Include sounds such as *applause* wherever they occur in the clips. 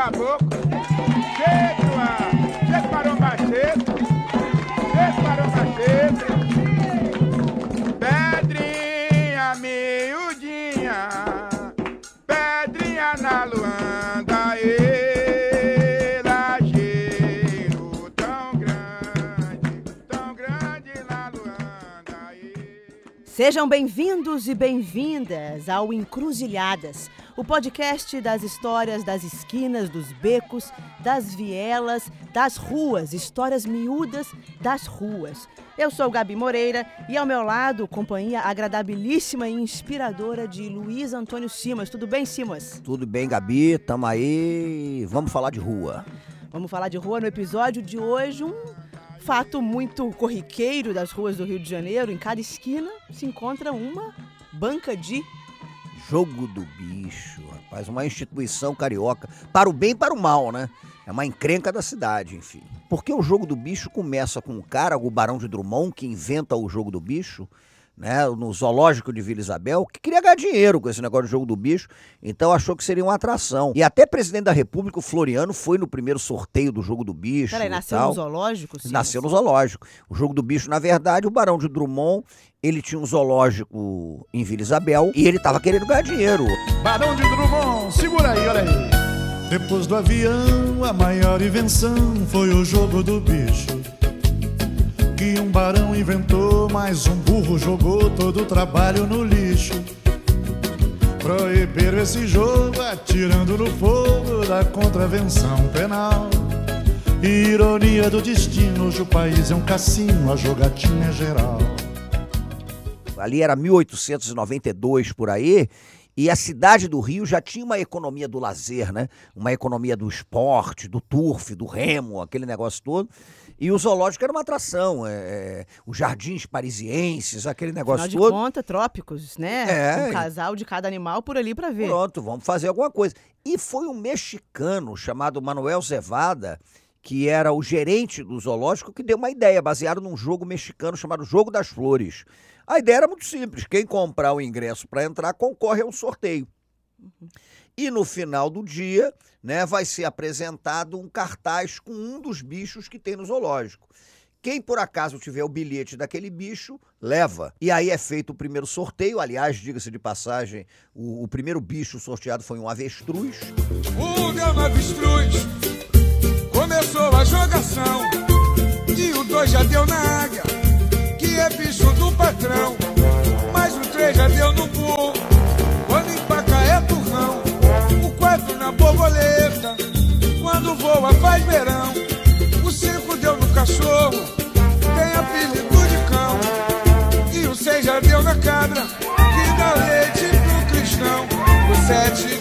caboclo. Cheio para o macheto. Cheio para o macheto. Pedrinha miudinha. Pedrinha na luanda. E lajeiro tão grande. Tão grande na luanda. Sejam bem-vindos e bem-vindas ao Encruzilhadas, o podcast das histórias das esquinas, dos becos, das vielas, das ruas, histórias miúdas das ruas. Eu sou Gabi Moreira e ao meu lado, companhia agradabilíssima e inspiradora de Luiz Antônio Simas. Tudo bem, Simas? Tudo bem, Gabi? Tamo aí. Vamos falar de rua. Vamos falar de rua no episódio de hoje, um fato muito corriqueiro das ruas do Rio de Janeiro. Em cada esquina se encontra uma banca de Jogo do bicho, rapaz. Uma instituição carioca. Para o bem e para o mal, né? É uma encrenca da cidade, enfim. Porque o jogo do bicho começa com um cara, o Barão de Drummond, que inventa o jogo do bicho, né? No zoológico de Vila Isabel, que queria ganhar dinheiro com esse negócio de jogo do bicho, então achou que seria uma atração. E até presidente da República, o Floriano, foi no primeiro sorteio do jogo do bicho. Peraí, nasceu tal. no zoológico? Simas? Nasceu no zoológico. O jogo do bicho, na verdade, o Barão de Drummond, ele tinha um zoológico em Vila Isabel e ele tava querendo ganhar dinheiro. Barão de Drummond, segura aí, olha aí. Depois do avião, a maior invenção foi o jogo do bicho. Que um barão inventou, mas um burro jogou todo o trabalho no lixo. Proibiram esse jogo, atirando no fogo da contravenção penal. Ironia do destino, hoje o país é um cassino, a jogatina é geral. Ali era 1892 por aí. E a cidade do Rio já tinha uma economia do lazer, né? Uma economia do esporte, do turf, do remo, aquele negócio todo. E o zoológico era uma atração. é, é, os jardins parisienses, aquele negócio Afinal de todo. contas, trópicos, né? É. Um casal de cada animal por ali pra ver. Pronto, vamos fazer alguma coisa. E foi um mexicano chamado Manuel Zevada, que era o gerente do zoológico, que deu uma ideia, baseado num jogo mexicano chamado Jogo das Flores. A ideia era muito simples: quem comprar o ingresso para entrar concorre a um sorteio. E no final do dia, né, vai ser apresentado um cartaz com um dos bichos que tem no zoológico. Quem por acaso tiver o bilhete daquele bicho, leva. E aí é feito o primeiro sorteio. Aliás, diga-se de passagem, o, o primeiro bicho sorteado foi um avestruz. Deu no avestruz, começou a jogação. E o dois já deu na águia, que é bicho do patrão. Mas o três já deu no voa faz verão. O cinco deu no cachorro, tem apelido de cão. E o seis já deu na cabra, que dá leite pro cristão. O sete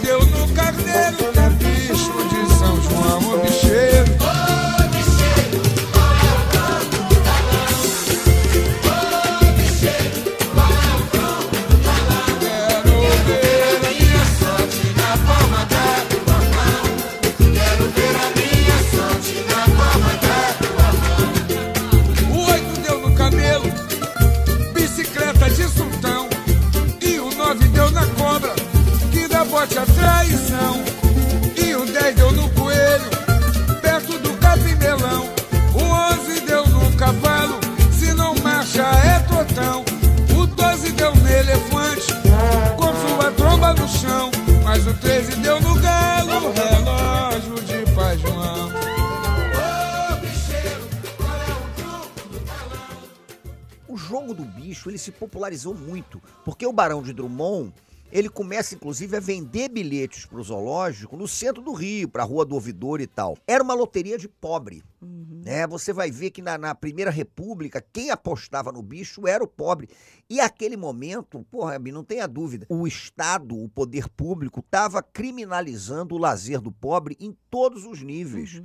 bicho ele se popularizou muito, porque o Barão de Drummond ele começa inclusive a vender bilhetes para o zoológico no centro do Rio, para a Rua do Ouvidor e tal. Era uma loteria de pobre. Né? Você vai ver que na, na Primeira República, quem apostava no bicho era o pobre. E aquele momento, porra, não tenha dúvida, o Estado, o poder público, estava criminalizando o lazer do pobre em todos os níveis.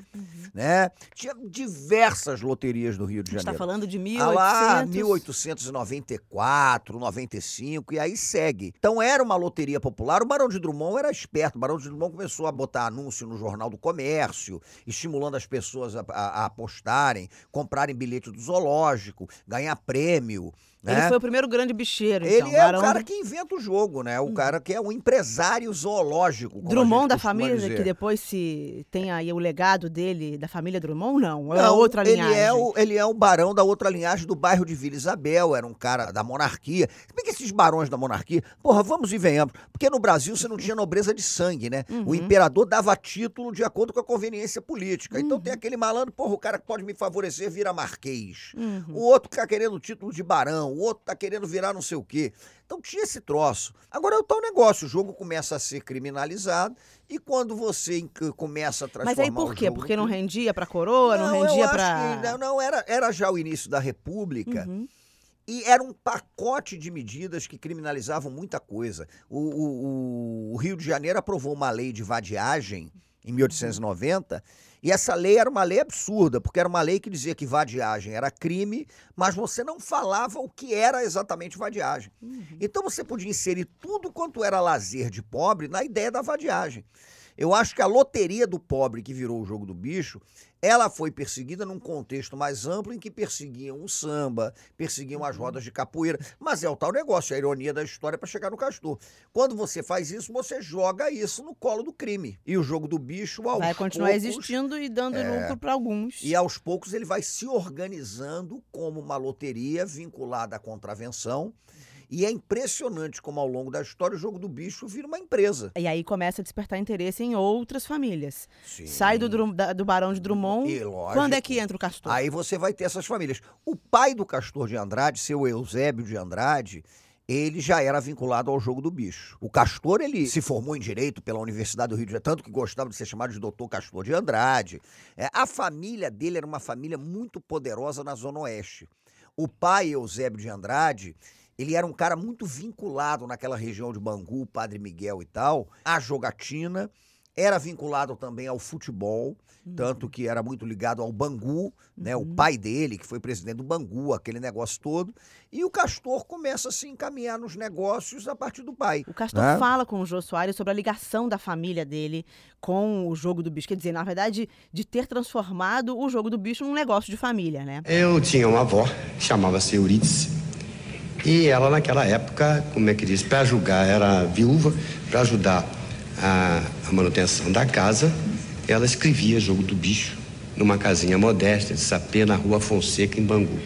Né? Tinha diversas loterias do Rio de A gente Janeiro. tá falando de Ah lá, 1800. 1894, 95, e aí segue. Então era uma loteria popular. O Barão de Drummond era esperto. O Barão de Drummond começou a botar anúncio no Jornal do Comércio, estimulando as pessoas a, a- a apostarem, comprarem bilhete do zoológico, ganhar prêmio. Ele né? foi o primeiro grande bicheiro, Ele então. é Barão o cara do- que inventa o jogo, né? O cara que é um empresário zoológico. como Drummond da família, dizer. que depois se tem aí o legado dele, da família Drummond, não. é Não, outra linhagem. Ele é, o, ele é o barão da outra linhagem do bairro de Vila Isabel, era um cara da monarquia. Bem que esses barões da monarquia, porra, vamos e venhamos. Porque no Brasil você não tinha nobreza de sangue, né? Uhum. O imperador dava título de acordo com a conveniência política. Então Uhum. tem aquele malandro, porra, o cara que pode me favorecer vira marquês. Uhum. O outro tá querendo o título de barão, o outro tá querendo virar não sei o quê. Então tinha esse troço. Agora é o tal negócio, o jogo começa a ser criminalizado e quando você inc- começa a transformar Mas aí por quê? Porque não rendia pra coroa, não, eu rendia que não, não, era, era já o início da República. Uhum. E era um pacote de medidas que criminalizavam muita coisa. O- o- o Rio de Janeiro aprovou uma lei de vadiagem em 1890, e essa lei era uma lei absurda, porque era uma lei que dizia que vadiagem era crime, mas você não falava o que era exatamente vadiagem. Então você podia inserir tudo quanto era lazer de pobre na ideia da vadiagem. Eu acho que a loteria do pobre que virou o jogo do bicho, ela foi perseguida num contexto mais amplo em que perseguiam o samba, perseguiam as rodas de capoeira, mas é o tal negócio, a ironia da história para chegar no castor. Quando você faz isso, você joga isso no colo do crime. E o jogo do bicho aos Vai continuar poucos, existindo e dando lucro pra alguns. e aos poucos ele vai se organizando como uma loteria vinculada à contravenção. E é impressionante como ao longo da história o jogo do bicho vira uma empresa. E aí começa a despertar interesse em outras famílias. Sim. Sai do, do Barão de Drummond. E lógico. Quando é que entra o Castor? Aí você vai ter essas famílias. O pai do Castor de Andrade, seu Eusébio de Andrade, ele já era vinculado ao jogo do bicho. O Castor, ele se formou em Direito pela Universidade do Rio de Janeiro, tanto que gostava de ser chamado de doutor Castor de Andrade. É, a família dele era uma família muito poderosa na Zona Oeste. O pai, Eusébio de Andrade, ele era um cara muito vinculado naquela região de Bangu, Padre Miguel e tal, à jogatina, era vinculado também ao futebol, tanto que era muito ligado ao Bangu, né? O pai dele, que foi presidente do Bangu, aquele negócio todo. E o Castor começa a se encaminhar nos negócios a partir do pai. O Castor né? fala com o Jô Soares sobre a ligação da família dele com o jogo do bicho. Quer dizer, na verdade, de ter transformado o jogo do bicho num negócio de família, né? Eu tinha uma avó, chamava-se Eurídice, e ela naquela época, como é que diz, para julgar, era viúva, para ajudar a, a manutenção da casa, ela escrevia Jogo do Bicho numa casinha modesta de sapê na rua Fonseca, em Bangu.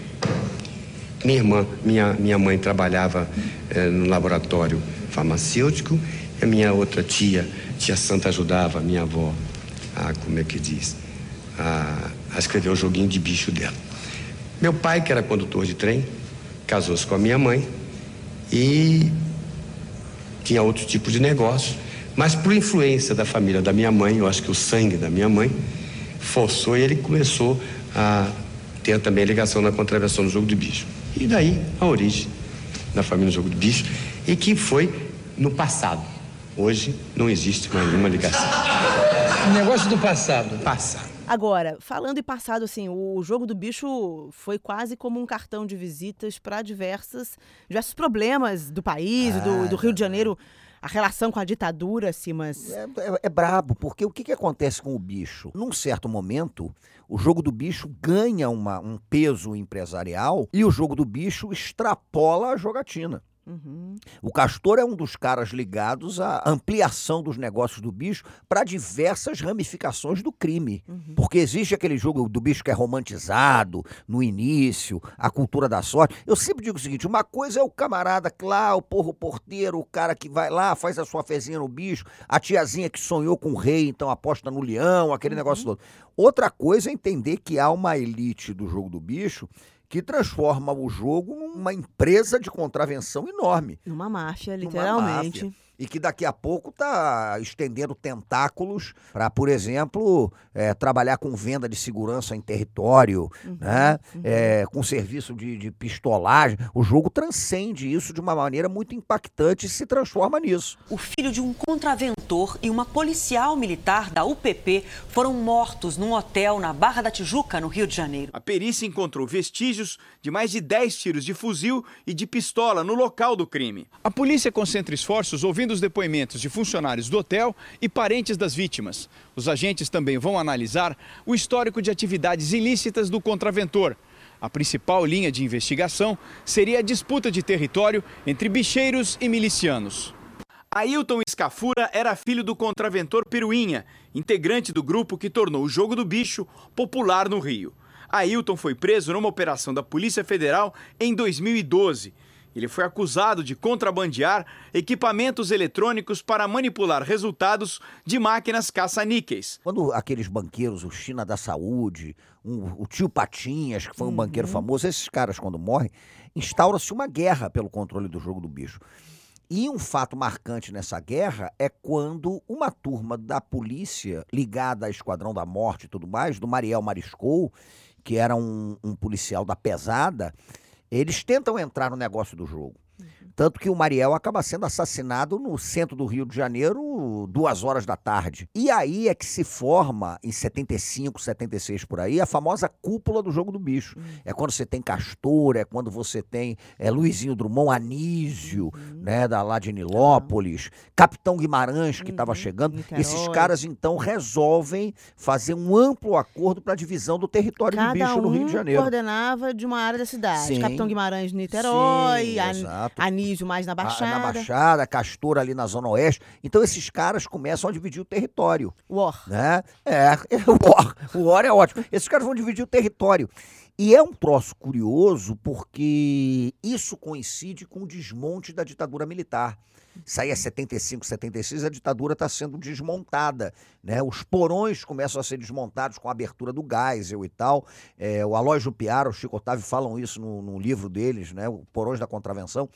Minha irmã, minha, minha mãe trabalhava eh, no laboratório farmacêutico, a minha outra tia, tia Santa, ajudava a minha avó a, como é que diz, a, a escrever o joguinho de bicho dela. Meu pai, que era condutor de trem, casou-se com a minha mãe e tinha outro tipo de negócio, mas por influência da família da minha mãe, eu acho que o sangue da minha mãe, forçou e ele começou a ter também ligação na contravenção do jogo do bicho. E daí a origem da família do jogo do bicho, e que foi no passado. Hoje não existe mais nenhuma ligação. *laughs* Negócio do passado. Passado. Agora, falando em passado, assim, o jogo do bicho foi quase como um cartão de visitas para diversas, diversos problemas do país, do, do Rio de Janeiro, a relação com a ditadura, assim, mas. É, é- é brabo, porque o que, que acontece com o bicho? Num certo momento, o jogo do bicho ganha uma- um peso empresarial e o jogo do bicho extrapola a jogatina. Uhum. O Castor é um dos caras ligados à ampliação dos negócios do bicho para diversas ramificações do crime. Porque existe aquele jogo do bicho que é romantizado no início, a cultura da sorte. Eu sempre digo o seguinte: uma coisa é o camarada que lá, o porro porteiro, o cara que vai lá, faz a sua fezinha no bicho, a tiazinha que sonhou com o rei, então aposta no leão, aquele negócio todo. Outra coisa é entender que há uma elite do jogo do bicho que transforma o jogo numa empresa de contravenção enorme. Numa máfia, numa literalmente. máfia, e que daqui a pouco está estendendo tentáculos para, por exemplo, eh, trabalhar com venda de segurança em território, né? Eh, com serviço de, de pistolagem. O jogo transcende isso de uma maneira muito impactante e se transforma nisso. O filho de um contraventor e uma policial militar da UPP foram mortos num hotel na Barra da Tijuca, no Rio de Janeiro. A perícia encontrou vestígios de mais de 10 tiros de fuzil e de pistola no local do crime. A polícia concentra esforços ouvindo os depoimentos de funcionários do hotel e parentes das vítimas. Os agentes também vão analisar o histórico de atividades ilícitas do contraventor. A principal linha de investigação seria a disputa de território entre bicheiros e milicianos. Ailton Escafura era filho do contraventor Peruinha, integrante do grupo que tornou o jogo do bicho popular no Rio. Ailton foi preso numa operação da Polícia Federal em 2012. Ele foi acusado de contrabandear equipamentos eletrônicos para manipular resultados de máquinas caça-níqueis. Quando aqueles banqueiros, o China da Saúde, um- o tio Patinhas, que foi um banqueiro famoso, esses caras, quando morrem, instaura-se uma guerra pelo controle do jogo do bicho. E um fato marcante nessa guerra é quando uma turma da polícia, ligada a Esquadrão da Morte e tudo mais, do Mariel Mariscou, que era um, um policial da pesada, eles tentam entrar no negócio do jogo. Tanto que o Mariel acaba sendo assassinado no centro do Rio de Janeiro, duas horas da tarde. E aí é que se forma, em 75, 76 por aí, a famosa cúpula do jogo do bicho. É quando você tem Castor, é quando você tem é, Luizinho Drummond, Anísio, né, da lá de Nilópolis, Capitão Guimarães, que estava chegando. Niterói. Esses caras, então, resolvem fazer um amplo acordo para a divisão do território do Cada bicho no um Rio de Janeiro. coordenava de uma área da cidade. Sim. Capitão Guimarães de Niterói, Sim, An- exato. Anísio mais na A- Baixada. Na Baixada, Castor ali na Zona Oeste. Então esses caras começam a dividir o território. War. Né? É, o OR, o OR é ótimo. Esses caras vão dividir o território. E é um troço curioso porque isso coincide com o desmonte da ditadura militar. Isso aí é 75, 76, a ditadura está sendo desmontada. Né? Os porões começam a ser desmontados com a abertura do Geisel e tal. É, o Aloysio Piara, o Chico Otávio falam isso no, no livro deles, né? o Porões da Contravenção.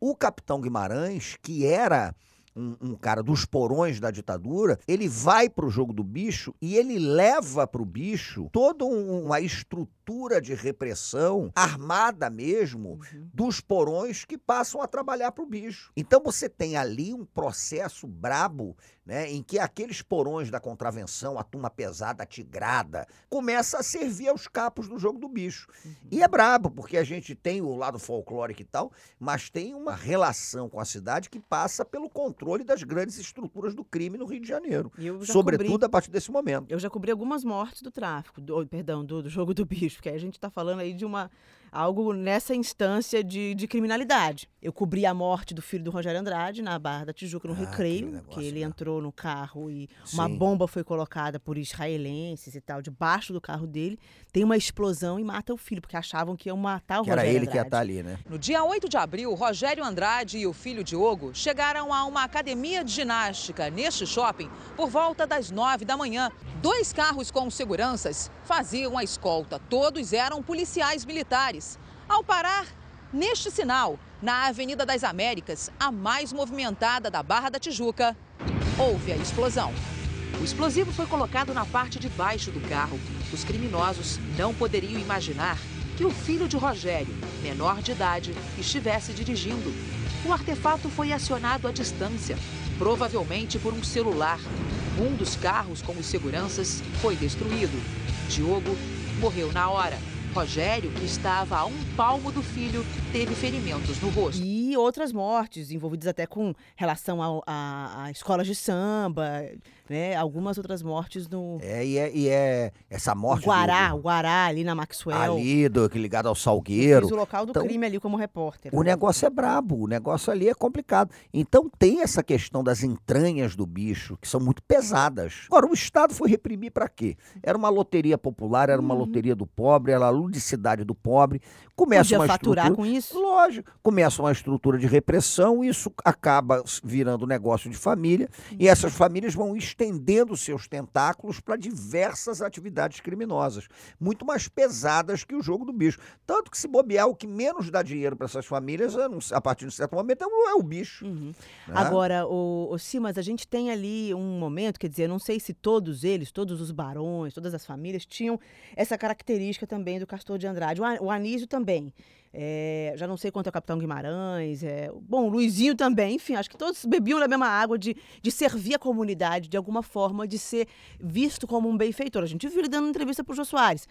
O capitão Guimarães, que era um, um cara dos porões da ditadura, ele vai para o jogo do bicho e ele leva para o bicho toda um- uma estrutura de repressão armada mesmo dos porões que passam a trabalhar para o bicho. Então você tem ali um processo brabo, né, em que aqueles porões da contravenção, a turma pesada, a tigrada, começa a servir aos capos do jogo do bicho. E é brabo, porque a gente tem o lado folclórico e tal, mas tem uma relação com a cidade que passa pelo controle das grandes estruturas do crime no Rio de Janeiro. Sobretudo cobri- a partir desse momento. Eu já cobri algumas mortes do tráfico, do, perdão, do, do jogo do bicho, porque a gente está falando aí de uma algo nessa instância de, de criminalidade. Eu cobri a morte do filho do Rogério Andrade na Barra da Tijuca, no Ah, Recreio, negócio, que ele né? entrou no carro e uma Sim. bomba foi colocada por israelenses e tal, debaixo do carro dele. Tem uma explosão e mata o filho, porque achavam que iam matar o Que era Rogério ele que ia estar Andrade. ali, né? No dia 8 de abril, Rogério Andrade e o filho Diogo chegaram a uma academia de ginástica neste shopping por volta das 9 da manhã. Dois carros com seguranças faziam a escolta. Todos eram policiais militares. Ao parar neste sinal, na Avenida das Américas, a mais movimentada da Barra da Tijuca, houve a explosão. O explosivo foi colocado na parte de baixo do carro. Os criminosos não poderiam imaginar que o filho de Rogério, menor de idade, estivesse dirigindo. O artefato foi acionado à distância, provavelmente por um celular. Um dos carros com os seguranças foi destruído. Diogo morreu na hora. Rogério, que estava a um palmo do filho, teve ferimentos no rosto. E outras mortes, envolvidas até com relação ao- a, a escolas de samba, né? Algumas outras mortes no É, e é, e é essa morte. Guará, do- o Guará ali na Maxwell. ali, do, que ligado ao Salgueiro. o local do Então, crime ali como repórter. O negócio é brabo, o negócio ali é complicado. Então tem essa questão das entranhas do bicho, que são muito pesadas. Agora, o Estado foi reprimir para quê? Era uma loteria popular, era Uhum. uma loteria do pobre, era a ludicidade do pobre. Começa Podia uma faturar estrutura... com isso? Lógico. Começa uma estrutura de repressão, isso acaba virando negócio de família, e essas famílias vão estendendo seus tentáculos para diversas atividades criminosas, muito mais pesadas que o jogo do bicho. Tanto que se bobear, o que menos dá dinheiro para essas famílias, a ser- a partir de um certo momento, é o, é bicho. né? Agora, o, o Simas, a gente tem ali um momento, quer dizer, não sei se todos eles, todos os barões, todas as famílias tinham essa característica também do Castor de Andrade. O Anísio também. É, já não sei quanto é o Capitão Guimarães. É, bom, o Luizinho também. Enfim, acho que todos bebiam da mesma água de, de servir a comunidade de alguma forma, de ser visto como um benfeitor. A gente viu ele dando entrevista pro Jô Soares.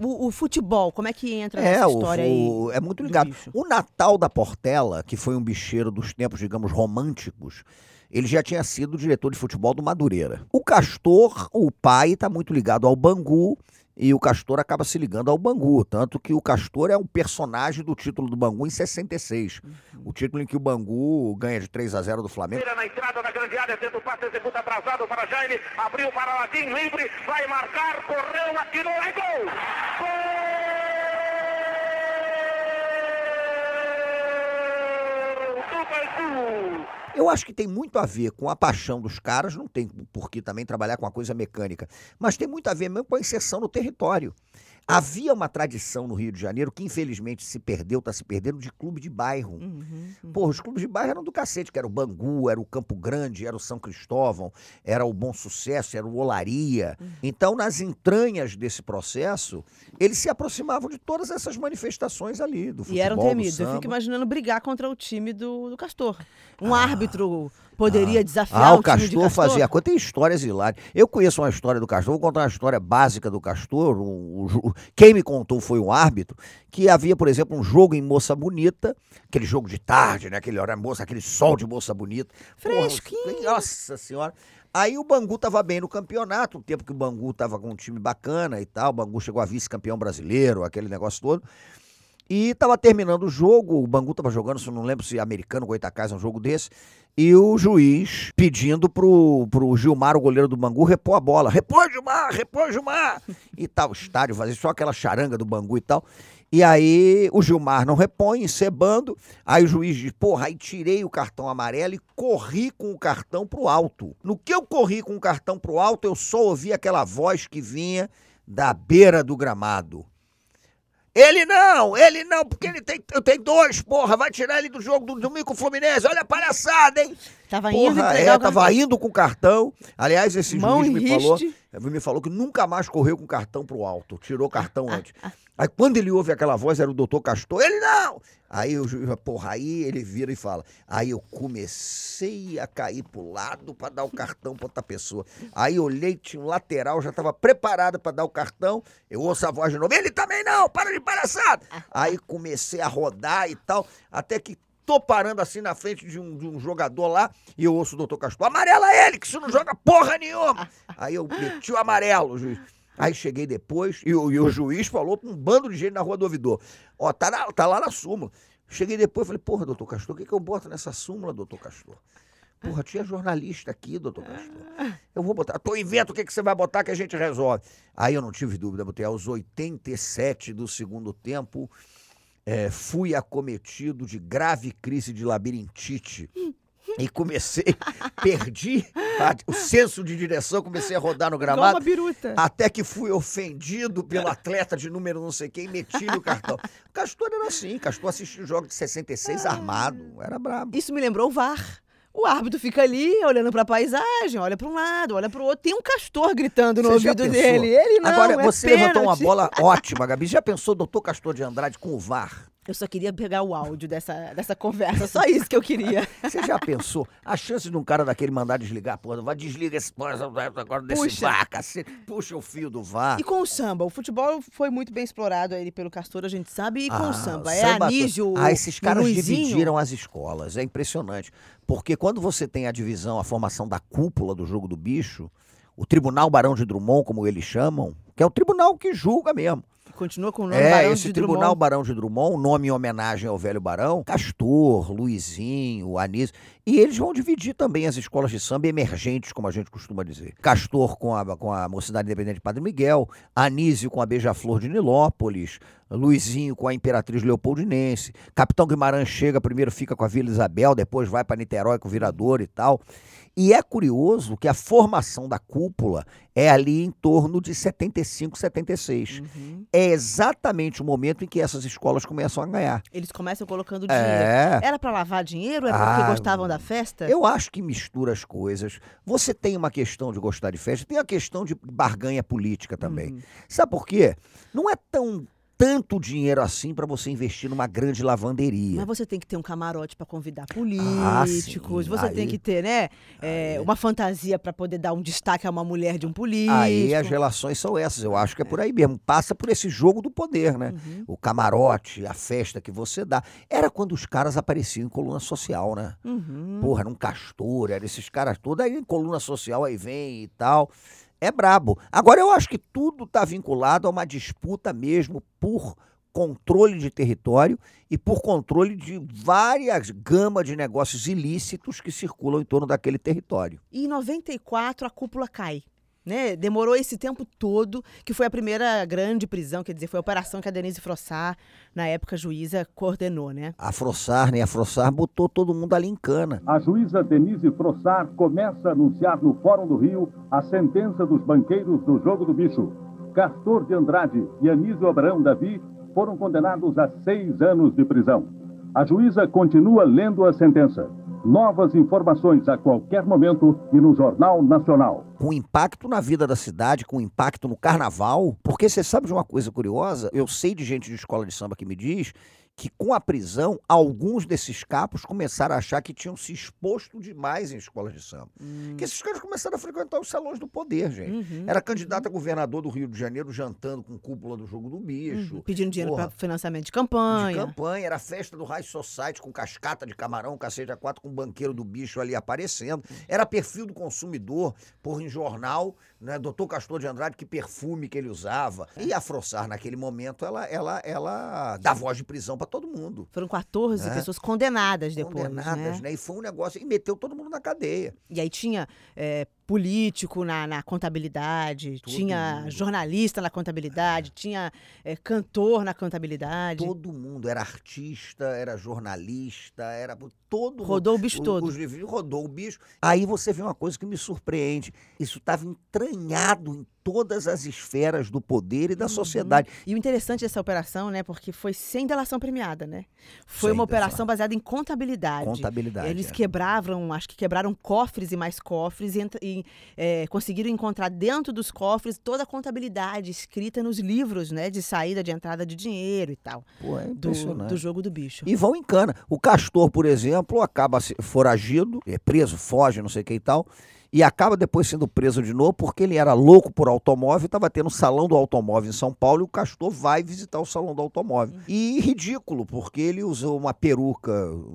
O, o futebol, como é que entra É, nessa o, história o- aí? é muito do ligado. O Natal da Portela, que foi um bicheiro dos tempos, digamos, românticos, ele já tinha sido diretor de futebol do Madureira. O Castor, o pai, está muito ligado ao Bangu e o Castor acaba se ligando ao Bangu. Tanto que o Castor é um personagem do título do Bangu em 66. O título em que o Bangu ganha de 3 a 0 do Flamengo. Na entrada da grande área, tenta o passe, executa atrasado para Jaime, abriu para Latim, livre, vai marcar, correu, atirou, é gol! Gol do Bangu! Eu acho que tem muito a ver com a paixão dos caras, não tem por que também trabalhar com a coisa mecânica, mas tem muito a ver mesmo com a inserção no território. Havia uma tradição no Rio de Janeiro que infelizmente se perdeu, está se perdendo, de clube de bairro. Uhum, Porra, os clubes de bairro eram do cacete, que era o Bangu, era o Campo Grande, era o São Cristóvão, era o Bom Sucesso, era o Olaria. Uhum. Então, nas entranhas desse processo, eles se aproximavam de todas essas manifestações ali, do futebol, E eram do temidos. Eu fico imaginando brigar contra o time do, do Castor. Um árbitro poderia desafiar Ah, o o time de Castor Castor? fazia coisa. Tem histórias hilárias. Eu conheço uma história do Castor, vou contar uma história básica do Castor. O- o ju- quem me contou foi um árbitro que havia, por exemplo, um jogo em Moça Bonita, aquele jogo de tarde, né? Aquele horário moça, aquele sol de Moça Bonita. Porra, Fresquinho. nossa senhora. Aí o Bangu tava bem no campeonato, um tempo que o Bangu tava com um time bacana e tal. O Bangu chegou a vice-campeão brasileiro, aquele negócio todo. E tava terminando o jogo, o Bangu tava jogando, se não lembro se americano Goitacás, um jogo desse, e o juiz pedindo pro, pro Gilmar, o goleiro do Bangu, repor a bola. Repor, Gilmar, repor, Gilmar! E tal, o estádio fazia só aquela charanga do Bangu e tal. E aí o Gilmar não repõe, encebando. Aí o juiz diz, porra, aí tirei o cartão amarelo e corri com o cartão pro alto. No que eu corri com o cartão pro alto, eu só ouvi aquela voz que vinha da beira do gramado. Ele não, ele não, porque ele tem, eu tenho dois, porra, vai tirar ele do jogo do domingo com o Fluminense, olha a palhaçada, hein? Tava indo Porra, entregar é, tava indo com cartão. Aliás, esse Mão juiz me falou, riste. me falou que nunca mais correu com cartão pro alto, tirou o cartão Ah, antes. Aí quando ele ouve aquela voz, era o doutor Castor, ele não! Aí o juiz, porra, aí ele vira e fala, aí eu comecei a cair pro lado pra dar o cartão pra outra pessoa. Aí olhei, tinha um lateral, já tava preparado pra dar o cartão, eu ouço a voz de novo, ele também não, para de palhaçada! Aí comecei a rodar e tal, até que tô parando assim na frente de um, de um jogador lá e eu ouço o doutor Castor, amarela ele, que isso não joga porra nenhuma! Aí eu meti o amarelo, juiz. Aí cheguei depois e o, e o juiz falou pra um bando de gente na rua do ouvidor. Ó, tá, na- tá lá na súmula. Cheguei depois e falei, porra, doutor Castor, o que, que eu boto nessa súmula, doutor Castor? Porra, tinha jornalista aqui, doutor Castor. Eu vou botar. Tu inventa o que, que você vai botar que a gente resolve. Aí eu não tive dúvida, botei aos 87 do segundo tempo. eh, fui acometido de grave crise de labirintite. E comecei, *laughs* perdi a- o senso de direção, comecei a rodar no gramado. uma biruta. Até que fui ofendido pelo *laughs* atleta de número não sei quem, meti no cartão. Castor era assim, Castor assistiu jogos de 66 armado, era brabo. Isso me lembrou o VAR. O árbitro fica ali olhando pra paisagem, olha pra um lado, olha pro outro. Tem um castor gritando no Você ouvido dele. Ele não, Agora, é você levantou uma pênalti. bola *laughs* ótima, Gabi. Já pensou, doutor Castor de Andrade com o VAR? Eu só queria pegar o áudio dessa, dessa conversa, só isso que eu queria. *laughs* Você já pensou? A chance de um cara daquele mandar desligar, porra, vai desliga esse porra agora desse Puxa. VAR, cacete. Puxa o fio do VAR. E com o samba? O futebol foi muito bem explorado aí pelo Castor, a gente sabe. E com Ah, o samba? É samba Anísio, Ah, esses caras Luizinho? dividiram as escolas. É impressionante. Porque quando você tem a divisão, a formação da cúpula do jogo do bicho, o Tribunal Barão de Drummond, como eles chamam, que é o tribunal que julga mesmo. Continua com o nome É, Barão esse de Tribunal Drummond. Barão de Drummond, nome em homenagem ao velho Barão, Castor, Luizinho, Anísio. E eles vão dividir também as escolas de samba emergentes, como a gente costuma dizer. Castor com a, com a Mocidade Independente de Padre Miguel, Anísio com a Beija-Flor de Nilópolis, Luizinho com a Imperatriz Leopoldinense, Capitão Guimarães chega, primeiro fica com a Vila Isabel, depois vai para Niterói com o Virador e tal. E é curioso que a formação da cúpula é ali em torno de 75, 76. Uhum. É exatamente o momento em que essas escolas começam a ganhar. Eles começam colocando dinheiro. É. Era pra lavar dinheiro? É porque Ah, gostavam da festa? Eu acho que mistura as coisas. Você tem uma questão de gostar de festa, tem a questão de barganha política também. Uhum. Sabe por quê? Não é tão tanto dinheiro assim para você investir numa grande lavanderia. Mas você tem que ter um camarote pra convidar Ah, políticos. sim. você Aí- tem que ter, né? é, uma fantasia pra poder dar um destaque a uma mulher de um político. Aí as relações são essas, eu acho que é por aí mesmo. Passa por esse jogo do poder, né? Uhum. O camarote, a festa que você dá. Era quando os caras apareciam em coluna social, né? Uhum. Porra, num castor, era esses caras todos. Aí em coluna social aí vem e tal. É brabo. Agora, eu acho que tudo está vinculado a uma disputa mesmo por controle de território e por controle de várias gamas de negócios ilícitos que circulam em torno daquele território. E em 94 a cúpula cai. Né? Demorou esse tempo todo, que foi a primeira grande prisão, quer dizer, foi a operação que a Denise Frossar, na época juíza, coordenou, né? A Frossar, né? A Frossar botou todo mundo ali em cana. A juíza Denise Frossar começa a anunciar no Fórum do Rio a sentença dos banqueiros do Jogo do Bicho. Castor de Andrade e Anísio Abraão Davi foram condenados a seis anos de prisão. A juíza continua lendo a sentença. Novas informações a qualquer momento e no Jornal Nacional. Com impacto na vida da cidade, com impacto no carnaval, porque você sabe de uma coisa curiosa? Eu sei de gente de escola de samba que me diz que com a prisão, alguns desses capos começaram a achar que tinham se exposto demais em escolas de samba. Hum. Que esses caras começaram a frequentar os salões do poder, gente. Uhum, Era candidato a governador do Rio de Janeiro jantando com cúpula do jogo do bicho. Uhum, Pedindo dinheiro para financiamento de De campanha. campanha, era festa do High Society com cascata de camarão, cacete a quatro com o banqueiro do bicho ali aparecendo. Era perfil do consumidor, por em jornal, né? Doutor Castor de Andrade, que perfume que ele usava. E a Frossar, naquele momento, ela, ela, ela dá voz de prisão pra todo mundo. Foram 14 Né? pessoas condenadas depois, Condenadas, né? né? E foi um negócio. E meteu todo mundo na cadeia. E aí tinha é, político na, na contabilidade, Todo tinha mundo. jornalista na contabilidade, tinha é, cantor na contabilidade. Todo mundo era artista, era jornalista, era todo Rodou o bicho o- todo. Os rodou o bicho. Aí você vê uma coisa que me surpreende. Isso estava entranhado em todas as esferas do poder e da sociedade. E o interessante dessa operação, né, porque foi sem delação premiada, né? Foi Sem uma delação. operação baseada em contabilidade. Contabilidade. Eles é. quebravam, acho que quebraram cofres e mais cofres e, entra- é, conseguiram encontrar dentro dos cofres toda a contabilidade escrita nos livros, né, de saída, de entrada de dinheiro e tal, Pô, é do, impressionante. do jogo do bicho. E vão em cana. O Castor, por exemplo, acaba foragido, é preso, foge, não sei o que e tal. E acaba depois sendo preso de novo porque ele era louco por automóvel, estava tendo o salão do automóvel em São Paulo e o Castor vai visitar o salão do automóvel. E ridículo, porque ele usou uma peruca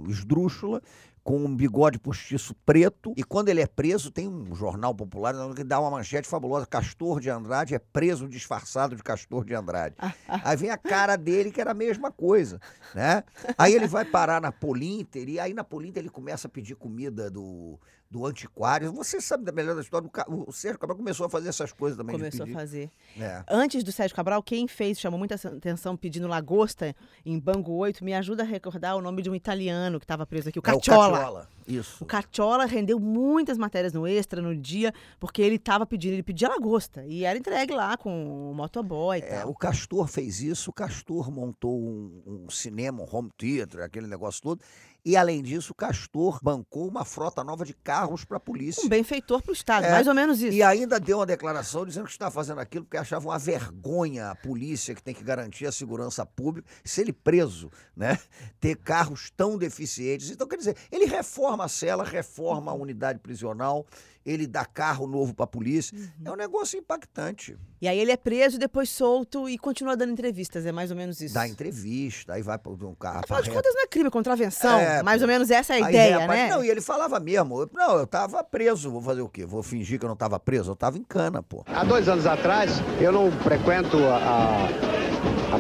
esdrúxula com um bigode postiço preto. E quando ele é preso, tem um jornal popular que dá uma manchete fabulosa: Castor de Andrade é preso disfarçado de Castor de Andrade. *laughs* Aí vem a cara dele, que era a mesma coisa, né? Aí ele vai parar na Polinter, e aí na Polinter ele começa a pedir comida do, do antiquário. Você sabe da melhor da história, o Sérgio Cabral começou a fazer essas coisas também. Começou a fazer. É. Antes do Sérgio Cabral, quem fez, chamou muita atenção pedindo lagosta em Bango 8, me ajuda a recordar o nome de um italiano que estava preso aqui, o É o Cacciola. Cacciola, Isso. O Cacciola rendeu muitas matérias no Extra no dia, porque ele estava pedindo, ele pedia lagosta. E era entregue lá com o motoboy É, o Castor fez isso, o Castor montou um, um cinema, um home theater, aquele negócio todo. E além disso, o Castor bancou uma frota nova de carros para a polícia. Um benfeitor para o Estado, É, mais ou menos isso. E ainda deu uma declaração dizendo que está fazendo aquilo porque achava uma vergonha a polícia que tem que garantir a segurança pública, se ele preso, né? *laughs* Ter carros tão deficientes. Então, quer dizer, ele reforma a cela, reforma a unidade prisional, ele dá carro novo para a polícia. É um negócio impactante. E aí ele é preso, depois solto e continua dando entrevistas, é mais ou menos isso. Dá entrevista, aí vai para um carro. Afinal de contas, não é crime, é contravenção. É, mais ou menos essa é a ideia, né? Não, e ele falava mesmo. Não, eu tava preso. Vou fazer o quê? Vou fingir que eu não tava preso? Eu tava em cana, pô. Há dois anos atrás, eu não frequento a,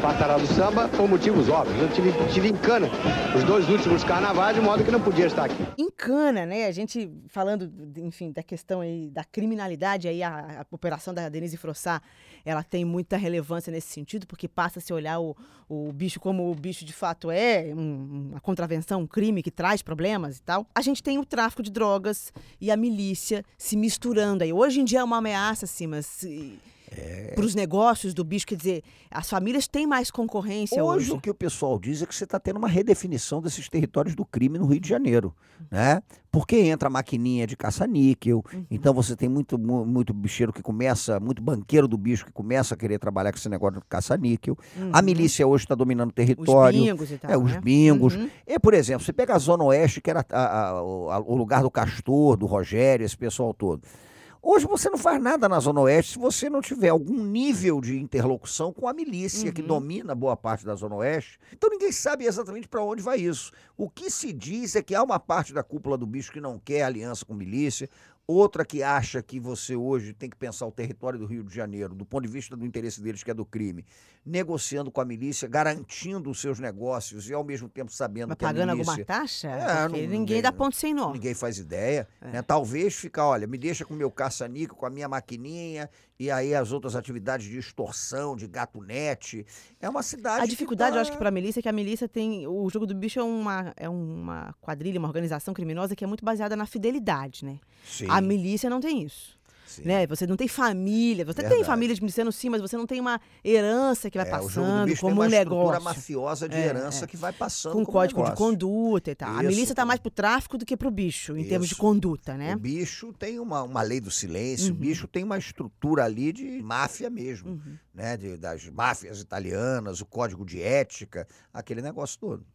Batalha do Samba por motivos óbvios. Eu tive, tive em cana os dois últimos carnavais, de modo que não podia estar aqui. Encana, né? A gente falando, enfim, da questão aí da criminalidade, aí a, a operação da Denise Frossá, ela tem muita relevância nesse sentido, porque passa a se olhar o, o bicho como o bicho de fato é, um- uma contravenção, um crime que traz problemas e tal. A gente tem o tráfico de drogas e a milícia se misturando aí. Hoje em dia é uma ameaça, assim, mas... Para os negócios do bicho, quer dizer, as famílias têm mais concorrência Hoje, hoje. o que o pessoal diz é que você está tendo uma redefinição desses territórios do crime no Rio de Janeiro, né? Porque entra a maquininha de caça-níquel, Uhum. então você tem muito, mu- muito bicheiro que começa, muito banqueiro do bicho que começa a querer trabalhar com esse negócio de caça-níquel. A milícia hoje está dominando o território. Uhum. bingos e tal, É, os né? bingos. Uhum. E, por exemplo, você pega a Zona Oeste, que era a- a- a- o lugar do Castor, do Rogério, esse pessoal todo. Hoje você não faz nada na Zona Oeste se você não tiver algum nível de interlocução com a milícia que domina boa parte da Zona Oeste. Então ninguém sabe exatamente para onde vai isso. O que se diz é que há uma parte da cúpula do bicho que não quer aliança com milícia, outra que acha que você hoje tem que pensar o território do Rio de Janeiro, do ponto de vista do interesse deles, que é do crime, negociando com a milícia, garantindo os seus negócios e ao mesmo tempo sabendo Mas que a pagando milícia... alguma taxa? É, Porque não- ninguém dá ponto sem nó. Ninguém faz ideia. É. né? Talvez ficar, olha, me deixa com o meu caça-níquel, com a minha maquininha, e aí as outras atividades de extorsão, de gato net. É uma cidade. A dificuldade, tá- eu acho que para a milícia é que a milícia tem. O jogo do bicho é uma, é uma quadrilha, uma organização criminosa que é muito baseada na fidelidade, né? Sim. A milícia não tem isso. Sim. Né? Você não tem família, você tem Verdade. família de milicianos sim, mas você não tem uma herança que vai É, passando como tem um uma estrutura negócio. mafiosa de É, herança é. que vai passando Com como código de negócio. conduta e tal. a Isso. milícia está mais pro tráfico do que pro bicho, em termos de Isso. conduta, né? O bicho tem uma, uma lei do silêncio, Uhum. o bicho tem uma estrutura ali de máfia mesmo, Uhum. né? De- das máfias italianas, o código de ética, aquele negócio todo.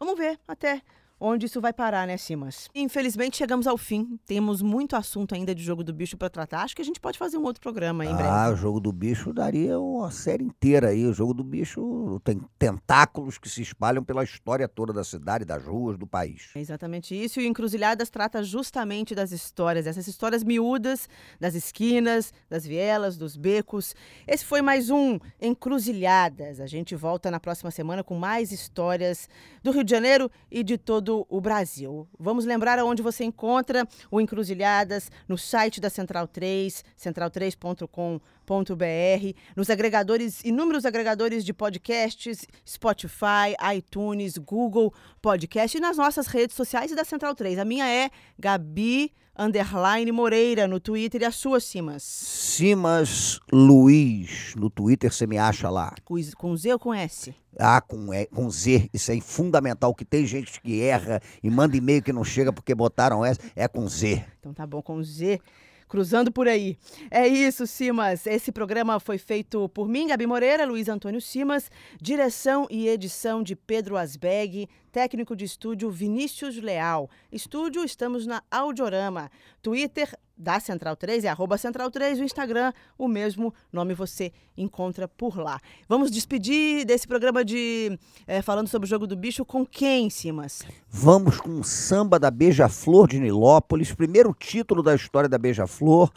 Vamos ver até onde isso vai parar, né, Simas? Infelizmente chegamos ao fim. Temos muito assunto ainda de jogo do bicho para tratar. Acho que a gente pode fazer um outro programa em ah, breve. o jogo do bicho daria uma série inteira aí. O jogo do bicho tem tentáculos que se espalham pela história toda da cidade, das ruas, do país. É exatamente isso. E o Encruzilhadas trata justamente das histórias, essas histórias miúdas, das esquinas, das vielas, dos becos. Esse foi mais um Encruzilhadas. A gente volta na próxima semana com mais histórias do Rio de Janeiro e de todo o Brasil. Vamos lembrar aonde você encontra o Encruzilhadas no site da Central 3, central3.com.br, nos agregadores, inúmeros agregadores de podcasts, Spotify, iTunes, Google Podcast e nas nossas redes sociais e da Central 3. A minha é Gabi underline Moreira no Twitter e a sua, Simas? Simas Luiz, no Twitter você me acha lá. Com com Z ou com S? Ah, com, E- com Z, isso é fundamental, que tem gente que erra e manda e-mail que não chega porque botaram S, é com Z. Então tá bom, com Z. Cruzando por aí. É isso, Simas. Esse programa foi feito por mim, Gabi Moreira, Luiz Antônio Simas, direção e edição de Pedro Asbeg, técnico de estúdio Vinícius Leal. Estúdio, estamos na Audiorama. Twitter da Central 3 é arroba Central 3, o Instagram, o mesmo nome você encontra por lá. Vamos despedir desse programa de eh, falando sobre o jogo do bicho com quem, Simas? Vamos com o samba da Beija-Flor de Nilópolis, primeiro título da história da Beija-Flor,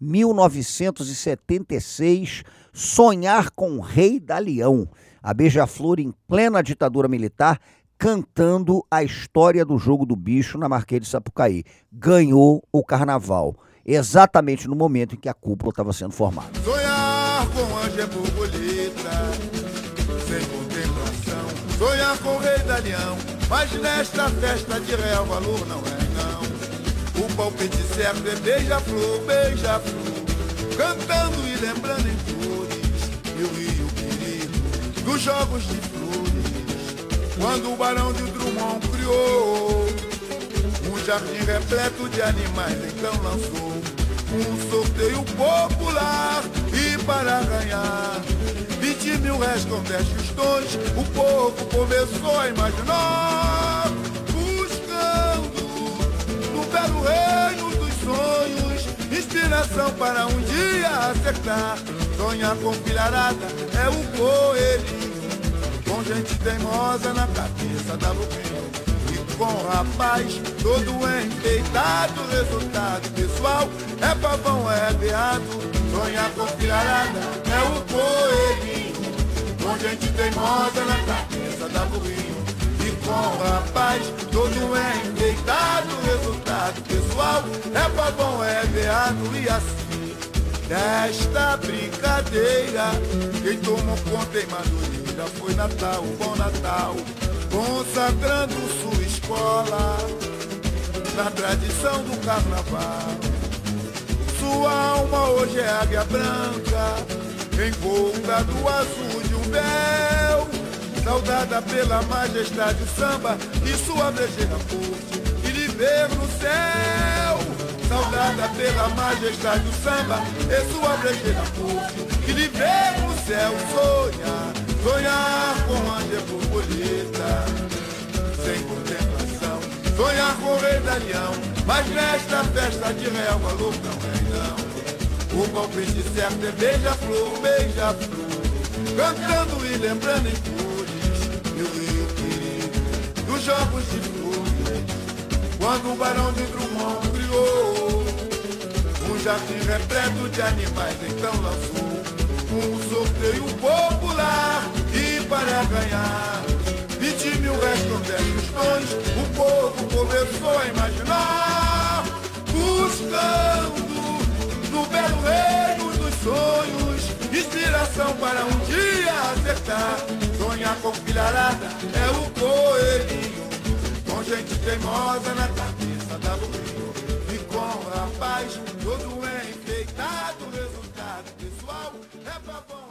1976, Sonhar com o Rei da Leão. A Beija-Flor em plena ditadura militar, cantando a história do jogo do bicho na Marquês de Sapucaí. Ganhou o carnaval, exatamente no momento em que a cúpula estava sendo formada. Sonhar com anjo é borboleta, sem contemplação. Sonhar com o rei da leão, mas nesta festa de real valor não é não. O palpite certo é beija-flor, beija-flor, cantando e lembrando em flores, e o rio querido dos jogos de flores. Quando o barão de Drummond criou um jardim repleto de animais, então lançou um sorteio popular e para ganhar 20 mil réis com 10 tostões, o povo começou a imaginar buscando no belo reino dos sonhos inspiração para um dia acertar. Sonhar com filharada é o coelhinho com gente teimosa na cabeça da lupinha e com o rapaz todo enfeitado, resultado pessoal é pavão, é veado. Sonhar com filharada é o coelhinho com gente teimosa na cabeça da burrinho e com o rapaz todo enfeitado, resultado pessoal é pavão, é veado e assim. Desta brincadeira, quem tomou conta em Madureira foi Natal, bom Natal, consagrando sua escola na tradição do carnaval. Sua alma hoje é águia branca, envolta do azul de um véu, saudada pela majestade do samba e sua brejeira forte, e lhe ver no céu. Saudada pela majestade do samba e sua brejeira forte, que lhe ver no céu sonhar, sonhar com e borboleta, sem contemplação, sonhar com o rei da leão, mas nesta festa de real valor não é não. O palpite certo é beija-flor, beija-flor, cantando e lembrando em flores, meu rio querido, dos jogos de flores, quando o barão de Drummond criou jardim repleto de animais então lançou um sorteio popular e para ganhar 20 mil restos o povo começou a imaginar buscando no belo reino dos sonhos inspiração para um dia acertar. Sonhar com filharada é o coelhinho com gente teimosa na cabeça da rio e com rapaz todo é pra bom.